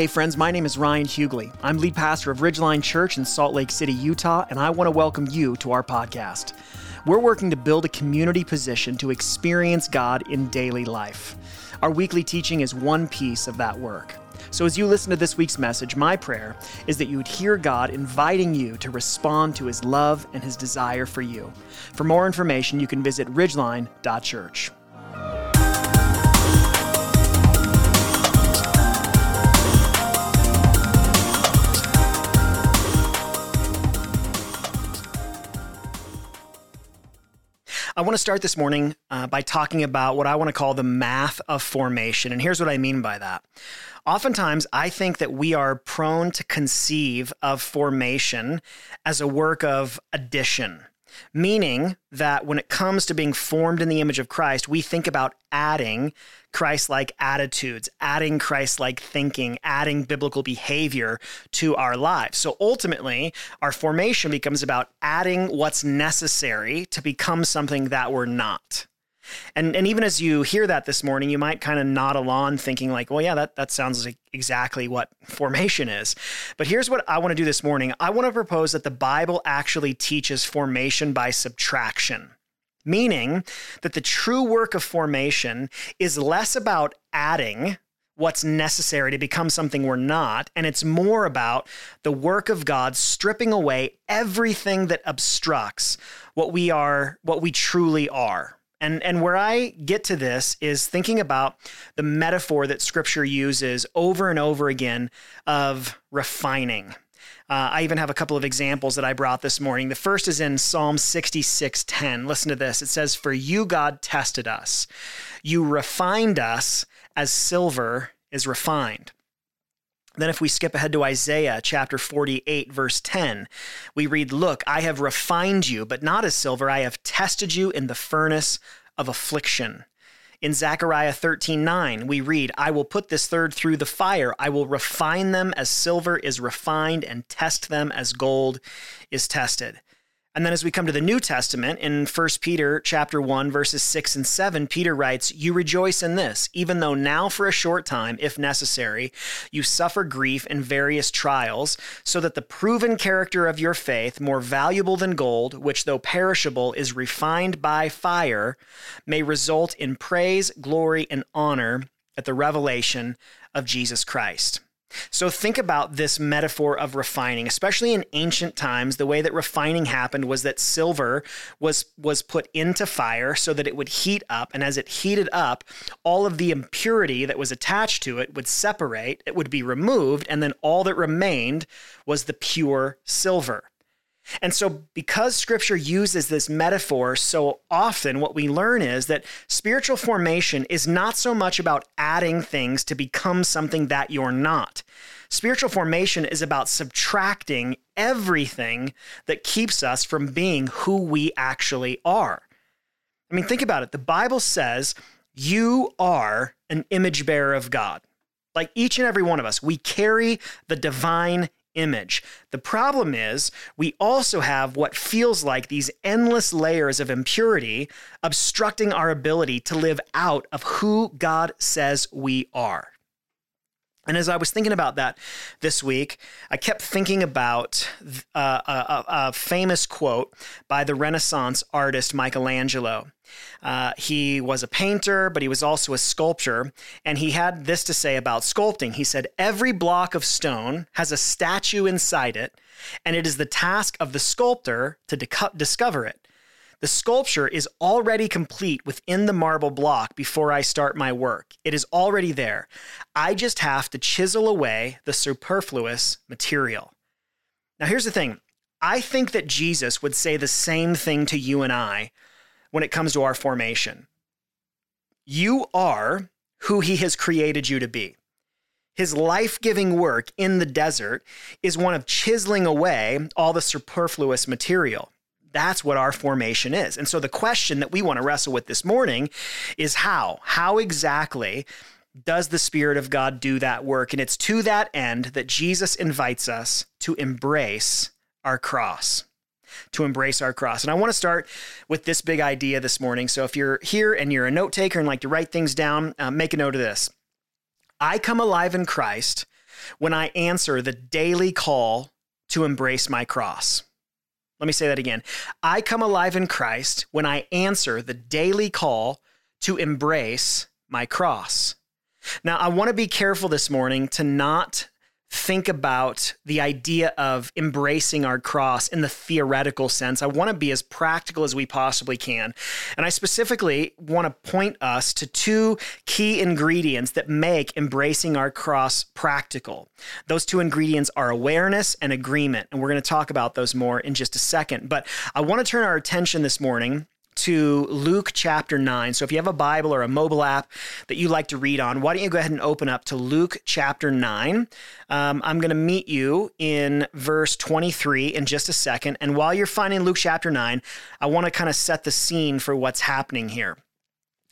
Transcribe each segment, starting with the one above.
Hey, friends, my name is Ryan Hughley. I'm lead pastor of Ridgeline Church in Salt Lake City, Utah, and I want to welcome you to our podcast. We're working to build a community position to experience God in daily life. Our weekly teaching is one piece of that work. So, as you listen to this week's message, my prayer is that you would hear God inviting you to respond to his love and his desire for you. For more information, you can visit ridgeline.church. I want to start this morning uh, by talking about what I want to call the math of formation. And here's what I mean by that. Oftentimes, I think that we are prone to conceive of formation as a work of addition meaning that when it comes to being formed in the image of Christ, we think about adding Christ like attitudes, adding Christ like thinking, adding biblical behavior to our lives. So ultimately, our formation becomes about adding what's necessary to become something that we're not. And and even as you hear that this morning, you might kind of nod along thinking like, well, yeah, that, that sounds like exactly what formation is. But here's what I want to do this morning. I want to propose that the Bible actually teaches formation by subtraction. Meaning that the true work of formation is less about adding what's necessary to become something we're not. And it's more about the work of God stripping away everything that obstructs what we are, what we truly are. And, and where I get to this is thinking about the metaphor that scripture uses over and over again of refining. Uh, I even have a couple of examples that I brought this morning. The first is in Psalm 66:10. Listen to this. It says, "For you God tested us. You refined us as silver is refined." Then, if we skip ahead to Isaiah chapter 48, verse 10, we read, Look, I have refined you, but not as silver. I have tested you in the furnace of affliction. In Zechariah 13, 9, we read, I will put this third through the fire. I will refine them as silver is refined and test them as gold is tested. And then as we come to the New Testament in 1 Peter chapter 1 verses 6 and 7, Peter writes, "You rejoice in this, even though now for a short time, if necessary, you suffer grief in various trials, so that the proven character of your faith, more valuable than gold, which though perishable is refined by fire, may result in praise, glory, and honor at the revelation of Jesus Christ." So think about this metaphor of refining, especially in ancient times. The way that refining happened was that silver was was put into fire so that it would heat up, and as it heated up, all of the impurity that was attached to it would separate, it would be removed, and then all that remained was the pure silver. And so, because scripture uses this metaphor so often, what we learn is that spiritual formation is not so much about adding things to become something that you're not. Spiritual formation is about subtracting everything that keeps us from being who we actually are. I mean, think about it. The Bible says you are an image bearer of God. Like each and every one of us, we carry the divine image. The problem is, we also have what feels like these endless layers of impurity obstructing our ability to live out of who God says we are. And as I was thinking about that this week, I kept thinking about uh, a, a, a, famous quote by the Renaissance artist Michelangelo. Uh, he was a painter, but he was also a sculptor. And he had this to say about sculpting. He said, Every block of stone has a statue inside it, and it is the task of the sculptor to discover it. The sculpture is already complete within the marble block before I start my work. It is already there. I just have to chisel away the superfluous material. Now, here's the thing I think that Jesus would say the same thing to you and I when it comes to our formation. You are who he has created you to be. His life giving work in the desert is one of chiseling away all the superfluous material. That's what our formation is. And so the question that we want to wrestle with this morning is how? How exactly does the Spirit of God do that work? And it's to that end that Jesus invites us to embrace our cross to embrace our cross. And I want to start with this big idea this morning. So if you're here and you're a note taker and like to write things down, uh, make a note of this. I come alive in Christ when I answer the daily call to embrace my cross. Let me say that again. I come alive in Christ when I answer the daily call to embrace my cross. Now, I want to be careful this morning to not think about the idea of embracing our cross in the theoretical sense. I want to be as practical as we possibly can. And I specifically want to point us to two key ingredients that make embracing our cross practical. Those two ingredients are awareness and agreement. And we're going to talk about those more in just a second. But I want to turn our attention this morning to Luke chapter 9. So if you have a Bible or a mobile app that you like to read on, why don't you go ahead and open up to Luke chapter 9? Um, I'm going to meet you in verse 23 in just a second. And while you're finding Luke chapter 9, I want to kind of set the scene for what's happening here.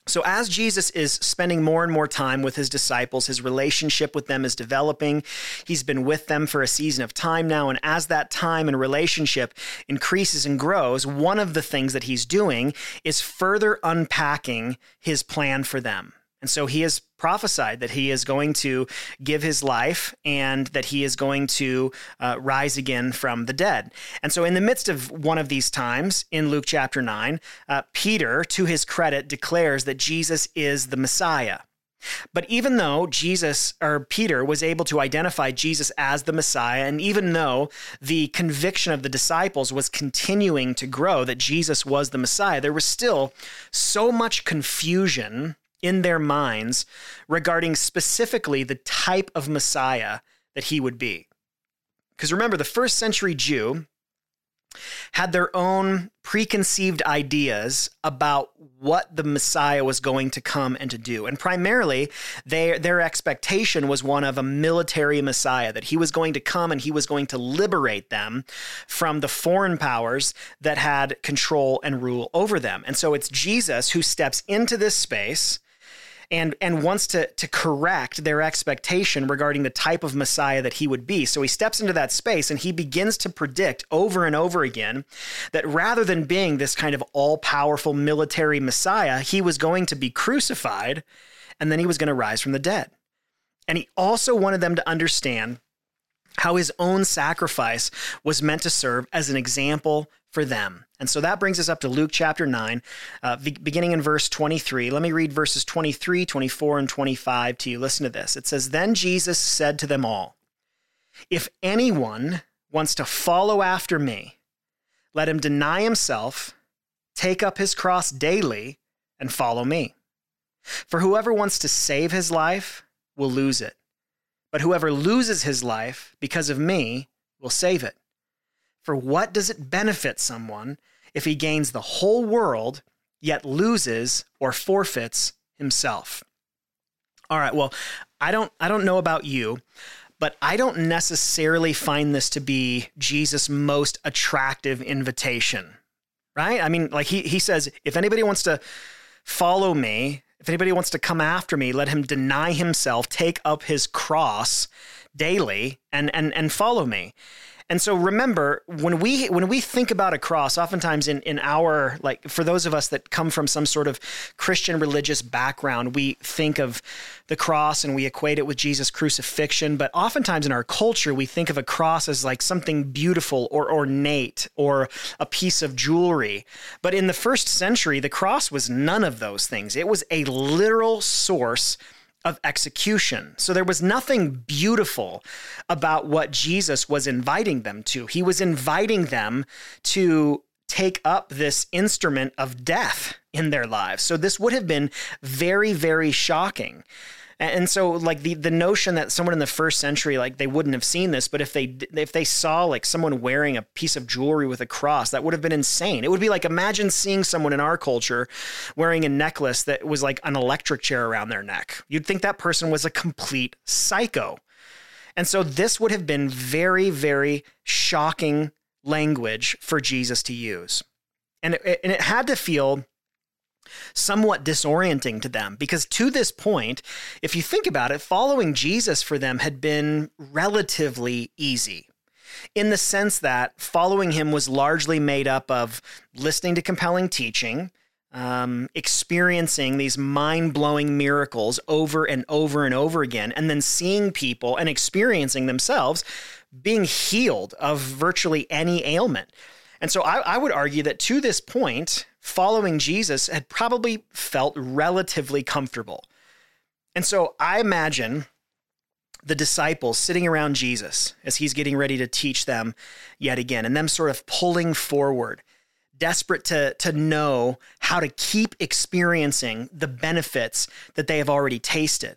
So, as Jesus is spending more and more time with his disciples, his relationship with them is developing. He's been with them for a season of time now. And as that time and relationship increases and grows, one of the things that he's doing is further unpacking his plan for them. And so he has prophesied that he is going to give his life and that he is going to uh, rise again from the dead. And so, in the midst of one of these times in Luke chapter 9, uh, Peter, to his credit, declares that Jesus is the Messiah. But even though Jesus or Peter was able to identify Jesus as the Messiah, and even though the conviction of the disciples was continuing to grow that Jesus was the Messiah, there was still so much confusion in their minds regarding specifically the type of Messiah that he would be. Because remember, the first century Jew had their own preconceived ideas about what the Messiah was going to come and to do. And primarily, they, their expectation was one of a military Messiah, that he was going to come and he was going to liberate them from the foreign powers that had control and rule over them. And so it's Jesus who steps into this space and and wants to to correct their expectation regarding the type of Messiah that he would be. So he steps into that space and he begins to predict over and over again that rather than being this kind of all-powerful military Messiah, he was going to be crucified and then he was going to rise from the dead. And he also wanted them to understand how his own sacrifice was meant to serve as an example for them. And so that brings us up to Luke chapter 9, uh, beginning in verse 23. Let me read verses 23, 24, and 25 to you. Listen to this. It says, Then Jesus said to them all, If anyone wants to follow after me, let him deny himself, take up his cross daily, and follow me. For whoever wants to save his life will lose it, but whoever loses his life because of me will save it. For what does it benefit someone if he gains the whole world yet loses or forfeits himself? All right, well, I don't I don't know about you, but I don't necessarily find this to be Jesus' most attractive invitation. Right? I mean, like he he says, if anybody wants to follow me, if anybody wants to come after me, let him deny himself, take up his cross daily and and and follow me. And so remember, when we when we think about a cross, oftentimes in, in our like for those of us that come from some sort of Christian religious background, we think of the cross and we equate it with Jesus' crucifixion. But oftentimes in our culture, we think of a cross as like something beautiful or ornate or a piece of jewelry. But in the first century, the cross was none of those things. It was a literal source of execution. So there was nothing beautiful about what Jesus was inviting them to. He was inviting them to take up this instrument of death in their lives. So this would have been very, very shocking. And so like the the notion that someone in the first century like they wouldn't have seen this, but if they if they saw like someone wearing a piece of jewelry with a cross, that would have been insane. It would be like imagine seeing someone in our culture wearing a necklace that was like an electric chair around their neck. You'd think that person was a complete psycho. And so this would have been very very shocking language for Jesus to use. And it, and it had to feel somewhat disorienting to them because to this point, if you think about it, following Jesus for them had been relatively easy in the sense that following him was largely made up of listening to compelling teaching, um, experiencing these mind blowing miracles over and over and over again, and then seeing people and experiencing themselves being healed of virtually any ailment. And so I, I would argue that to this point, following Jesus had probably felt relatively comfortable. And so I imagine the disciples sitting around Jesus as he's getting ready to teach them yet again, and them sort of pulling forward, desperate to, to know how to keep experiencing the benefits that they have already tasted.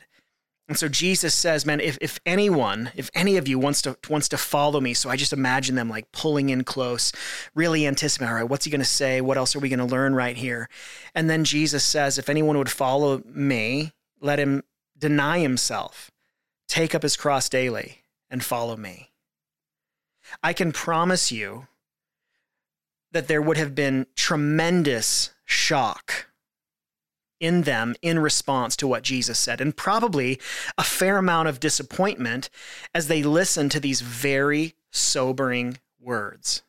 And so Jesus says, man, if, if anyone, if any of you wants to wants to follow me, so I just imagine them like pulling in close, really anticipating, all right, what's he gonna say? What else are we gonna learn right here? And then Jesus says, if anyone would follow me, let him deny himself, take up his cross daily, and follow me. I can promise you that there would have been tremendous shock in them in response to what Jesus said, and probably a fair amount of disappointment as they listen to these very sobering words.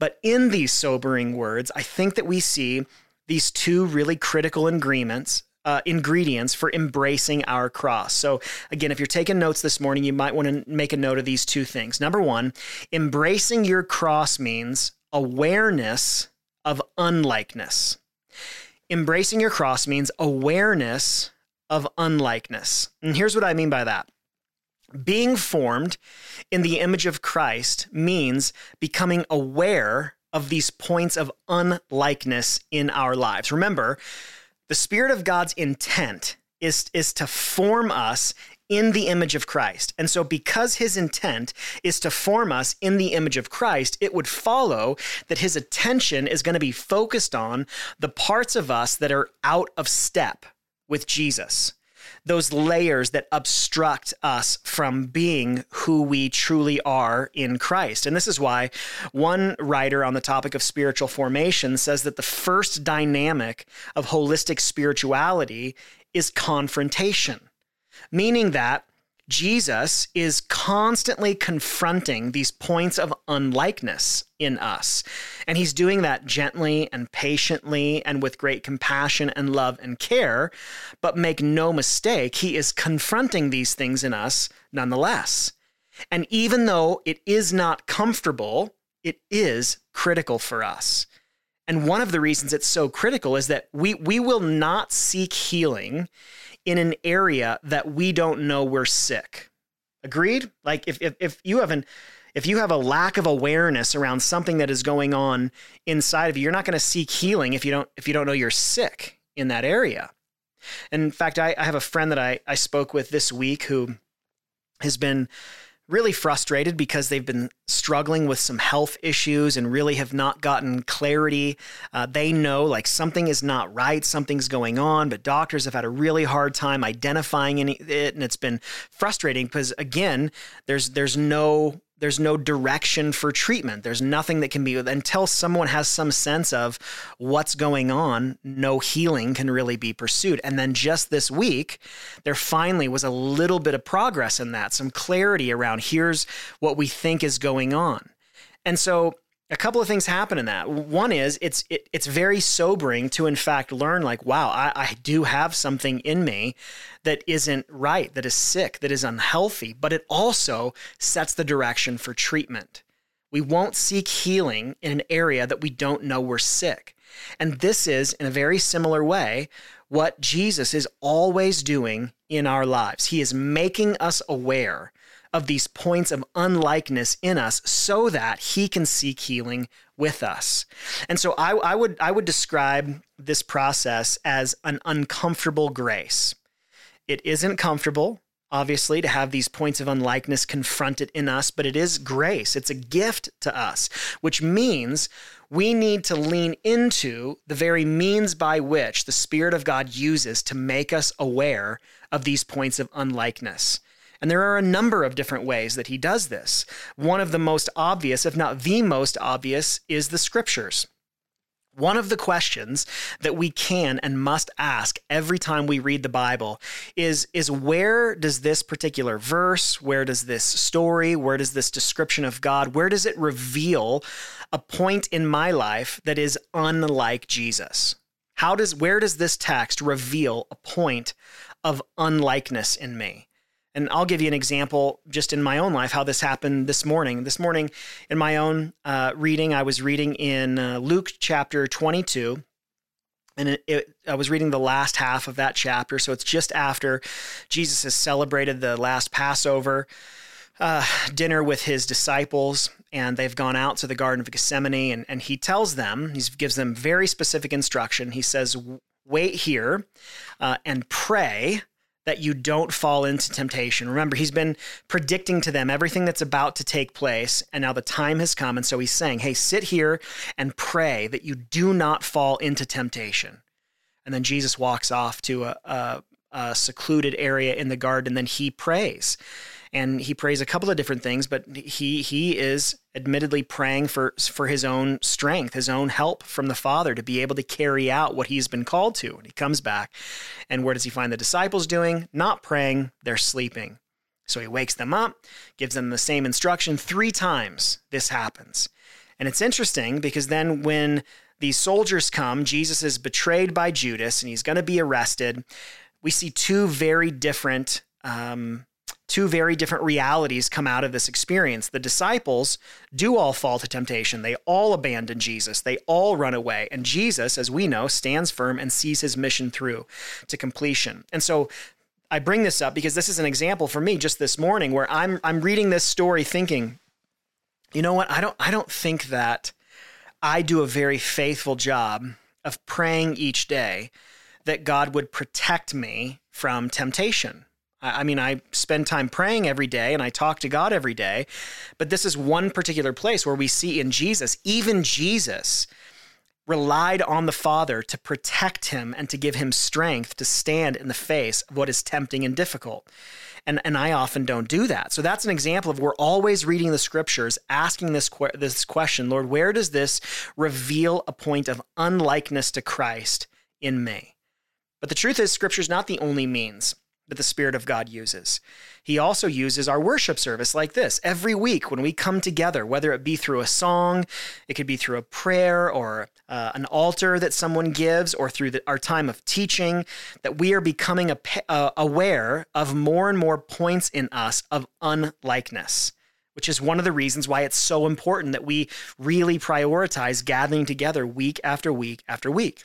But in these sobering words, I think that we see these two really critical agreements. Uh, ingredients for embracing our cross. So, again, if you're taking notes this morning, you might want to make a note of these two things. Number one, embracing your cross means awareness of unlikeness. Embracing your cross means awareness of unlikeness. And here's what I mean by that. Being formed in the image of Christ means becoming aware of these points of unlikeness in our lives. Remember, the Spirit of God's intent is, is to form us in the image of Christ. And so, because his intent is to form us in the image of Christ, it would follow that his attention is going to be focused on the parts of us that are out of step with Jesus. Those layers that obstruct us from being who we truly are in Christ. And this is why one writer on the topic of spiritual formation says that the first dynamic of holistic spirituality is confrontation meaning that Jesus is constantly confronting these points of unlikeness in us. And he's doing that gently and patiently and with great compassion and love and care. But make no mistake, he is confronting these things in us nonetheless. And even though it is not comfortable, it is critical for us. And one of the reasons it's so critical is that we, we will not seek healing in an area that we don't know we're sick. Agreed? Like if if, if you have an if you have a lack of awareness around something that is going on inside of you, you're not going to seek healing if you don't if you don't know you're sick in that area. in fact, I, I have a friend that I, I spoke with this week who has been really frustrated because they've been struggling with some health issues and really have not gotten clarity. Uh, they know like something is not right, something's going on, but doctors have had a really hard time identifying it, and it's been frustrating because again, there's there's no there's no direction for treatment. There's nothing that can be until someone has some sense of what's going on, no healing can really be pursued. And then just this week, there finally was a little bit of progress in that, some clarity around here's what we think is going on. And so a couple of things happen in that. One is it's it, it's very sobering to in fact learn like, wow, I, I do have something in me that isn't right, that is sick, that is unhealthy, but it also sets the direction for treatment. We won't seek healing in an area that we don't know we're sick. And this is, in a very similar way, what Jesus is always doing in our lives. He is making us aware of these points of unlikeness in us so that he can seek healing with us. And so I, I, would I would describe this process as an uncomfortable grace. It isn't comfortable, obviously, to have these points of unlikeness confronted in us, but it is grace. It's a gift to us, which means we need to lean into the very means by which the Spirit of God uses to make us aware of these points of unlikeness. And there are a number of different ways that he does this. One of the most obvious, if not the most obvious, is the scriptures. One of the questions that we can and must ask every time we read the Bible is, is where does this particular verse, where does this story, where does this description of God, where does it reveal a point in my life that is unlike Jesus? How does where does this text reveal a point of unlikeness in me? And I'll give you an example just in my own life how this happened this morning. This morning, in my own uh, reading, I was reading in uh, Luke chapter 22. And it, it, I was reading the last half of that chapter. So it's just after Jesus has celebrated the last Passover uh, dinner with his disciples. And they've gone out to the Garden of Gethsemane. And, and he tells them, he gives them very specific instruction. He says, Wait here uh, and pray that you don't fall into temptation. Remember, he's been predicting to them everything that's about to take place, and now the time has come. And so he's saying, Hey, sit here and pray that you do not fall into temptation. And then Jesus walks off to a, a, a secluded area in the garden, and then he prays and he prays a couple of different things, but he he is admittedly praying for for his own strength, his own help from the Father to be able to carry out what he's been called to. And he comes back, and where does he find the disciples doing? Not praying, they're sleeping. So he wakes them up, gives them the same instruction three times. This happens. And it's interesting because then when these soldiers come, Jesus is betrayed by Judas and he's going to be arrested. We see two very different um, two very different realities come out of this experience. The disciples do all fall to temptation. They all abandon Jesus. They all run away. And Jesus, as we know, stands firm and sees his mission through to completion. And so I bring this up because this is an example for me just this morning where I'm I'm reading this story thinking, you know what? I don't I don't think that I do a very faithful job of praying each day that God would protect me from temptation. I mean, I spend time praying every day and I talk to God every day, but this is one particular place where we see in Jesus, even Jesus relied on the Father to protect him and to give him strength to stand in the face of what is tempting and difficult. And, and I often don't do that. So that's an example of we're always reading the scriptures, asking this, this question Lord, where does this reveal a point of unlikeness to Christ in me? But the truth is, scripture is not the only means that the Spirit of God uses. He also uses our worship service like this every week when we come together, whether it be through a song, it could be through a prayer or uh, an altar that someone gives, or through the, our time of teaching, that we are becoming a, uh, aware of more and more points in us of unlikeness. Which is one of the reasons why it's so important that we really prioritize gathering together week after week after week.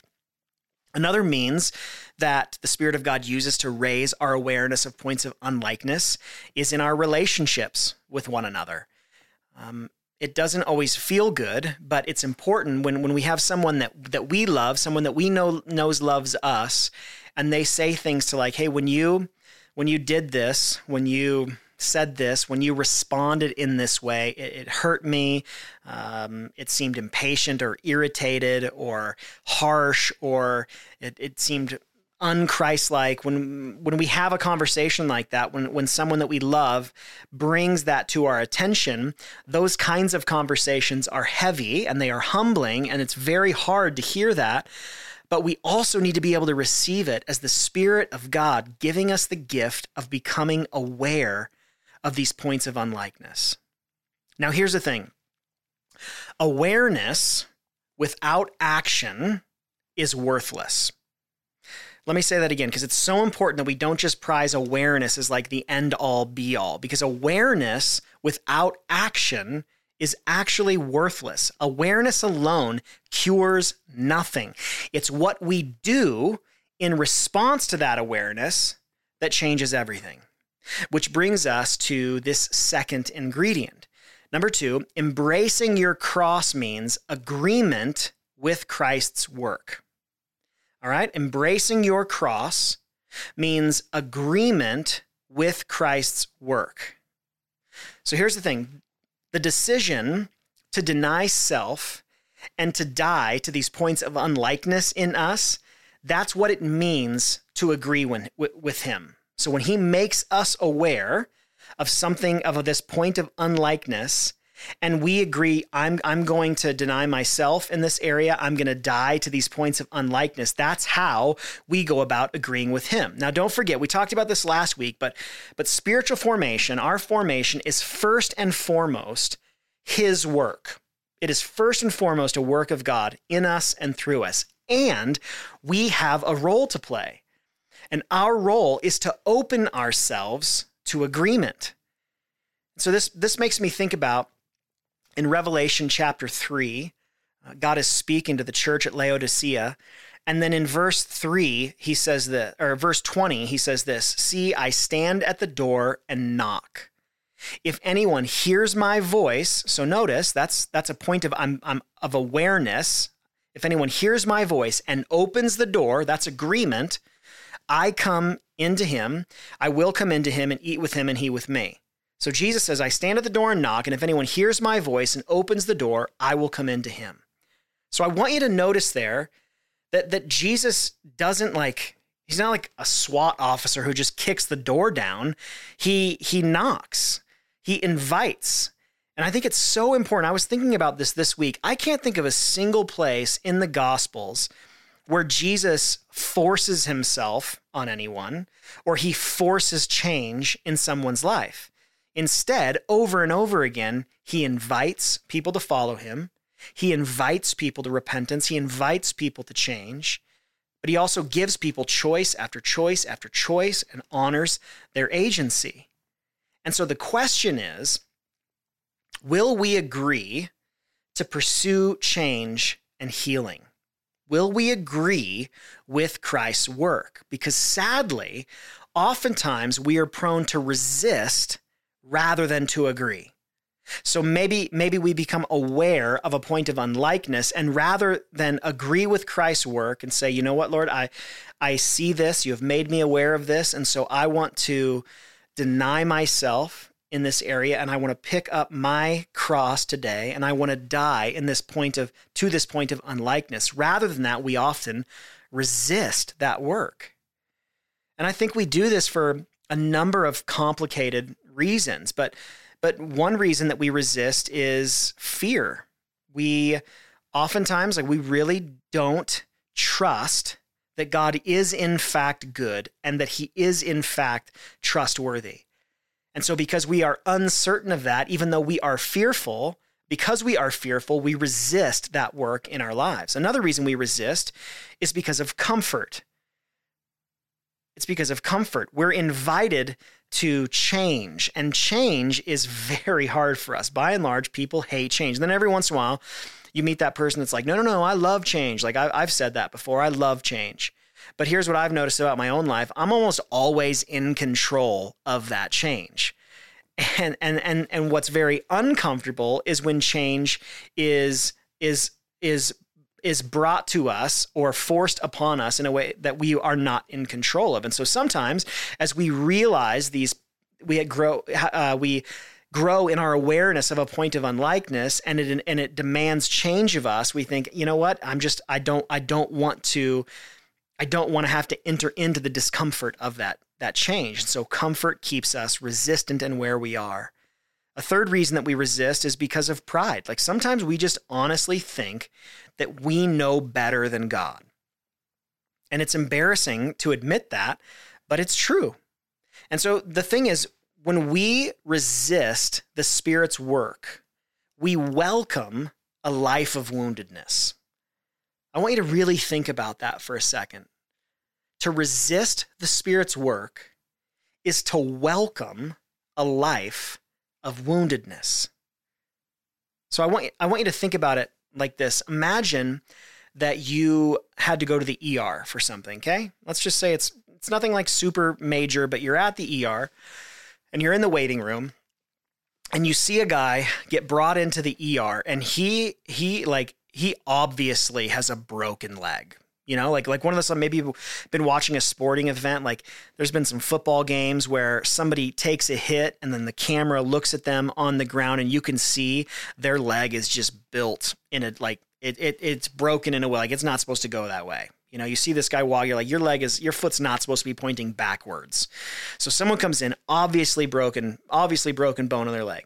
Another means that the Spirit of God uses to raise our awareness of points of unlikeness is in our relationships with one another. Um, it doesn't always feel good, but it's important when, when we have someone that, that we love, someone that we know knows loves us, and they say things to like, hey, when you when you did this, when you said this, when you responded in this way, it, it hurt me. Um, it seemed impatient or irritated or harsh, or it, it seemed unchristlike when when we have a conversation like that when when someone that we love brings that to our attention those kinds of conversations are heavy and they are humbling and it's very hard to hear that but we also need to be able to receive it as the spirit of God giving us the gift of becoming aware of these points of unlikeness. Now, here's the thing awareness without action is worthless. Let me say that again because it's so important that we don't just prize awareness as like the end all be all, because awareness without action is actually worthless. Awareness alone cures nothing. It's what we do in response to that awareness that changes everything. Which brings us to this second ingredient. Number two, embracing your cross means agreement with Christ's work. All right, embracing your cross means agreement with Christ's work. So here's the thing the decision to deny self and to die to these points of unlikeness in us, that's what it means to agree with, with Him. So when he makes us aware of something of this point of unlikeness, and we agree I'm I'm going to deny myself in this area. I'm going to die to these points of unlikeness. That's how we go about agreeing with him. Now don't forget we talked about this last week, but but spiritual formation, our formation is first and foremost his work. It is first and foremost a work of God in us and through us. And we have a role to play. And our role is to open ourselves to agreement. So this this makes me think about in Revelation chapter 3, uh, God is speaking to the church at Laodicea, and then in verse 3, he says that or verse 20, he says this, "See, I stand at the door and knock. If anyone hears my voice, so notice that's that's a point of I'm, I'm of awareness. If anyone hears my voice and opens the door, that's agreement. I come into him, I will come into him and eat with him and he with me. So Jesus says, I stand at the door and knock, and if anyone hears my voice and opens the door, I will come into him. So I want you to notice there that, that Jesus doesn't like, he's not like a SWAT officer who just kicks the door down. He, he knocks, he invites. And I think it's so important. I was thinking about this this week. I can't think of a single place in the Gospels where Jesus forces himself on anyone or he forces change in someone's life. Instead, over and over again, he invites people to follow him. He invites people to repentance. He invites people to change. But he also gives people choice after choice after choice and honors their agency. And so the question is will we agree to pursue change and healing? Will we agree with Christ's work? Because sadly, oftentimes we are prone to resist rather than to agree. So maybe maybe we become aware of a point of unlikeness and rather than agree with Christ's work and say, "You know what, Lord, I I see this, you have made me aware of this, and so I want to deny myself in this area and I want to pick up my cross today and I want to die in this point of to this point of unlikeness." Rather than that, we often resist that work. And I think we do this for a number of complicated reasons, but but one reason that we resist is fear. We oftentimes like we really don't trust that God is in fact good and that he is in fact trustworthy. And so because we are uncertain of that, even though we are fearful, because we are fearful, we resist that work in our lives. Another reason we resist is because of comfort. It's because of comfort. We're invited to change, and change is very hard for us. By and large, people hate change. And then every once in a while, you meet that person that's like, no, no, no, I love change. Like I, have said that before. I love change. But here's what I've noticed about my own life I'm almost always in control of that change. And, and, and, and what's very uncomfortable is when change is, is, is is brought to us or forced upon us in a way that we are not in control of. And so sometimes as we realize these, we grow, uh, we grow in our awareness of a point of unlikeness and it, and it demands change of us. We think, you know what? I'm just, I don't, I don't want to, I don't want to have to enter into the discomfort of that, that change. And so comfort keeps us resistant and where we are. A third reason that we resist is because of pride. Like sometimes we just honestly think that we know better than God. And it's embarrassing to admit that, but it's true. And so the thing is, when we resist the Spirit's work, we welcome a life of woundedness. I want you to really think about that for a second. To resist the Spirit's work is to welcome a life of woundedness. So I want, I want you to think about it like this. Imagine that you had to go to the ER for something, okay? Let's just say it's it's nothing like super major, but you're at the ER and you're in the waiting room and you see a guy get brought into the ER and he he like he obviously has a broken leg. You know, like like one of those maybe been watching a sporting event. Like there's been some football games where somebody takes a hit and then the camera looks at them on the ground and you can see their leg is just built in a like it, it it's broken in a way like it's not supposed to go that way. You know, you see this guy walk, you're like, your leg is, your foot's not supposed to be pointing backwards. So someone comes in, obviously broken, obviously broken bone on their leg.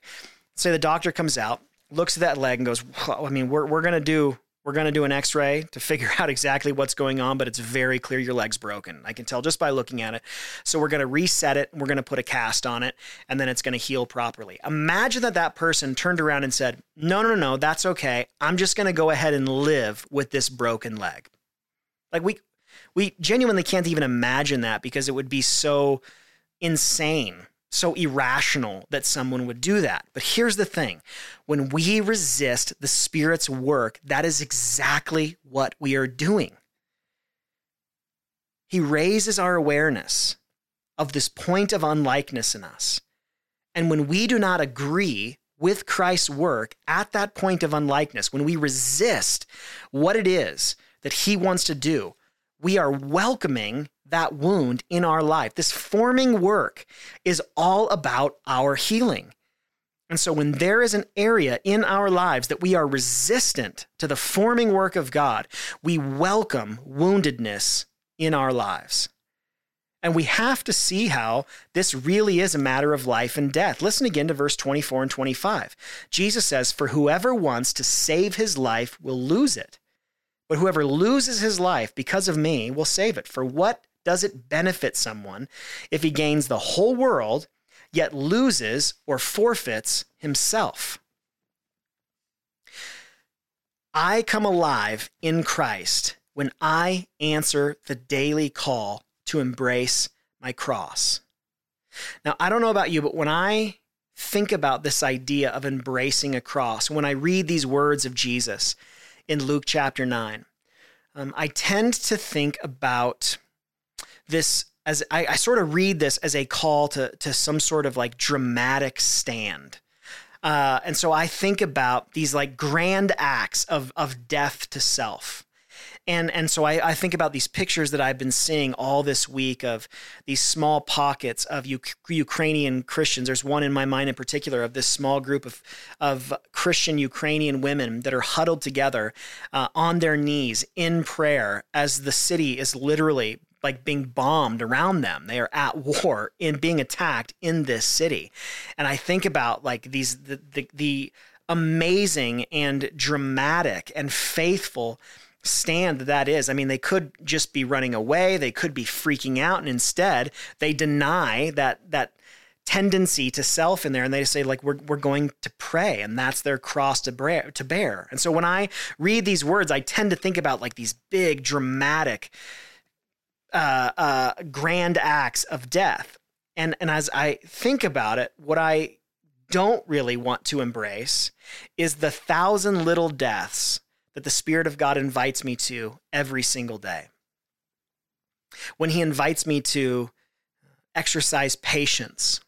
Say the doctor comes out, looks at that leg and goes, well, I mean, we're, we're going to do we're going to do an x ray to figure out exactly what's going on, but it's very clear your leg's broken. I can tell just by looking at it. So we're going to reset it. We're going to put a cast on it, and then it's going to heal properly. Imagine that that person turned around and said, No, no, no, no, that's okay. I'm just going to go ahead and live with this broken leg. Like we, we genuinely can't even imagine that because it would be so insane so irrational that someone would do that. But here's the thing when we resist the Spirit's work, that is exactly what we are doing. He raises our awareness of this point of unlikeness in us. And when we do not agree with Christ's work at that point of unlikeness, when we resist what it is that he wants to do, we are welcoming that wound in our life. This forming work is all about our healing. And so, when there is an area in our lives that we are resistant to the forming work of God, we welcome woundedness in our lives. And we have to see how this really is a matter of life and death. Listen again to verse 24 and 25. Jesus says, For whoever wants to save his life will lose it. But whoever loses his life because of me will save it. For what does it benefit someone if he gains the whole world yet loses or forfeits himself? I come alive in Christ when I answer the daily call to embrace my cross. Now, I don't know about you, but when I think about this idea of embracing a cross, when I read these words of Jesus in Luke chapter 9, um, I tend to think about this as I, I, sort of read this as a call to to some sort of like dramatic stand. Uh, and so I think about these like grand acts of of death to self. And, and so I, I think about these pictures that I've been seeing all this week of these small pockets of U- Ukrainian Christians. There's one in my mind in particular of this small group of, of Christian Ukrainian women that are huddled together uh, on their knees in prayer as the city is literally like being bombed around them. They are at war in being attacked in this city. And I think about like these the the, the amazing and dramatic and faithful stand that that is. I mean, they could just be running away, they could be freaking out, and instead they deny that that tendency to self in there and they say like we're, we're going to pray and that's their cross to bear to bear and so when i read these words i tend to think about like these big dramatic uh, uh, grand acts of death. And, and as I think about it, what I don't really want to embrace is the thousand little deaths that the Spirit of God invites me to every single day. When He invites me to exercise patience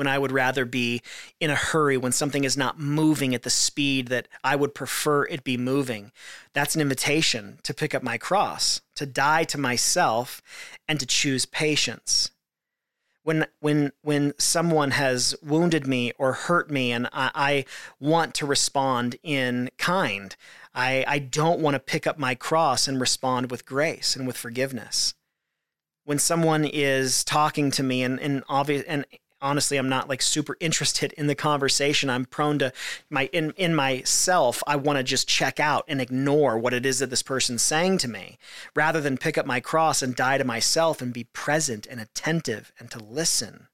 when I would rather be in a hurry, when something is not moving at the speed that I would prefer it be moving. That's an invitation to pick up my cross, to die to myself, and to choose patience. When, when, when someone has wounded me or hurt me and I, I want to respond in kind, I, I don't want to pick up my cross and respond with grace and with forgiveness when someone is talking to me and, and obvious and honestly I'm not like super interested in the conversation. I'm prone to my in in myself, I want to just check out and ignore what it is that this person's saying to me rather than pick up my cross and die to myself and be present and attentive and to listen.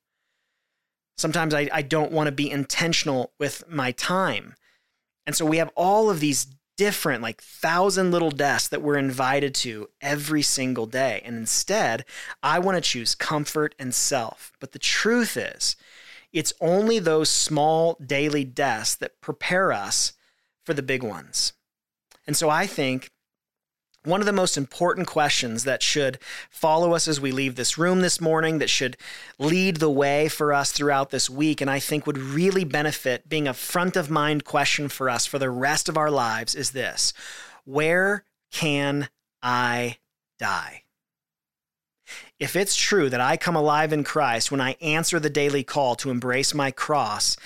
Sometimes I, I don't want to be intentional with my time. And so we have all of these different, like thousand little deaths that we're invited to every single day. And instead, I want to choose comfort and self. But the truth is, it's only those small daily deaths that prepare us for the big ones. And so I think one of the most important questions that should follow us as we leave this room this morning, that should lead the way for us throughout this week, and I think would really benefit being a front of mind question for us for the rest of our lives is this Where can I die? If it's true that I come alive in Christ when I answer the daily call to embrace my cross,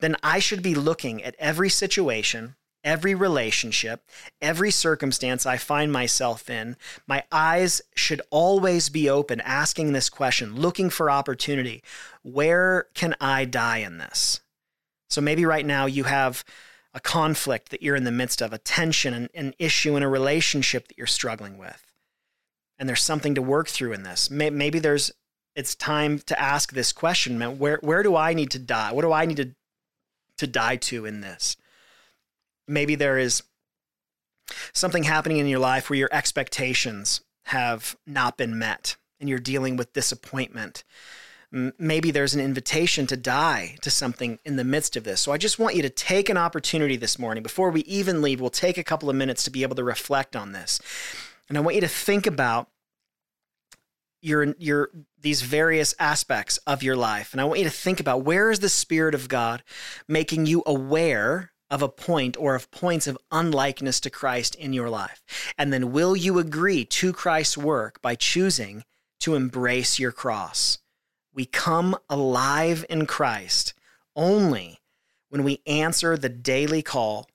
then I should be looking at every situation every relationship, every circumstance I find myself in, my eyes should always be open, asking this question, looking for opportunity. Where can I die in this? So maybe right now you have a conflict that you're in the midst of, a tension, an, an issue in a relationship that you're struggling with. And there's something to work through in this. Maybe there's it's time to ask this question, man. Where where do I need to die? What do I need to to die to in this? Maybe there is something happening in your life where your expectations have not been met and you're dealing with disappointment. Maybe there's an invitation to die to something in the midst of this. So I just want you to take an opportunity this morning. Before we even leave, we'll take a couple of minutes to be able to reflect on this. And I want you to think about your your these various aspects of your life and i want you to think about where is the spirit of god making you aware of a point or of points of unlikeness to christ in your life and then will you agree to christ's work by choosing to embrace your cross we come alive in christ only when we answer the daily call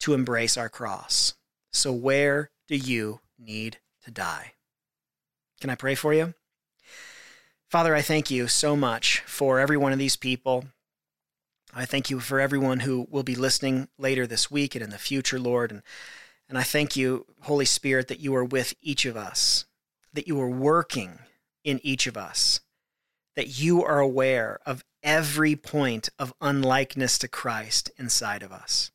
to embrace our cross so where do you need to die can I pray for you? Father, I thank you so much for every one of these people. I thank you for everyone who will be listening later this week and in the future, Lord. And, and I thank you, Holy Spirit, that you are with each of us, that you are working in each of us, that you are aware of every point of unlikeness to Christ inside of us.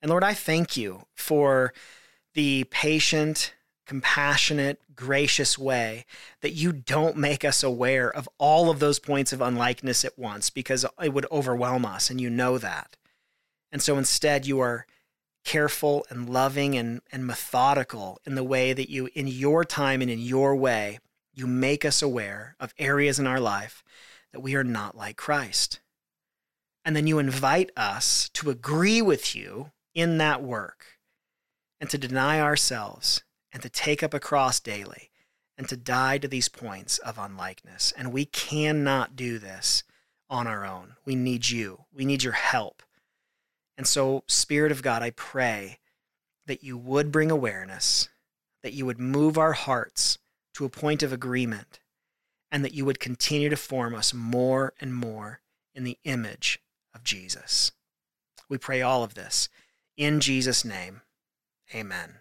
And Lord, I thank you for the patient compassionate, gracious way that you don't make us aware of all of those points of unlikeness at once because it would overwhelm us, and you know that. And so instead, you are careful and loving and, and methodical in the way that you, in your time and in your way, you make us aware of areas in our life that we are not like Christ. And then you invite us to agree with you in that work and to deny ourselves and to take up a cross daily and to die to these points of unlikeness. And we cannot do this on our own. We need you, we need your help. And so, Spirit of God, I pray that you would bring awareness, that you would move our hearts to a point of agreement, and that you would continue to form us more and more in the image of Jesus. We pray all of this in Jesus' name. Amen.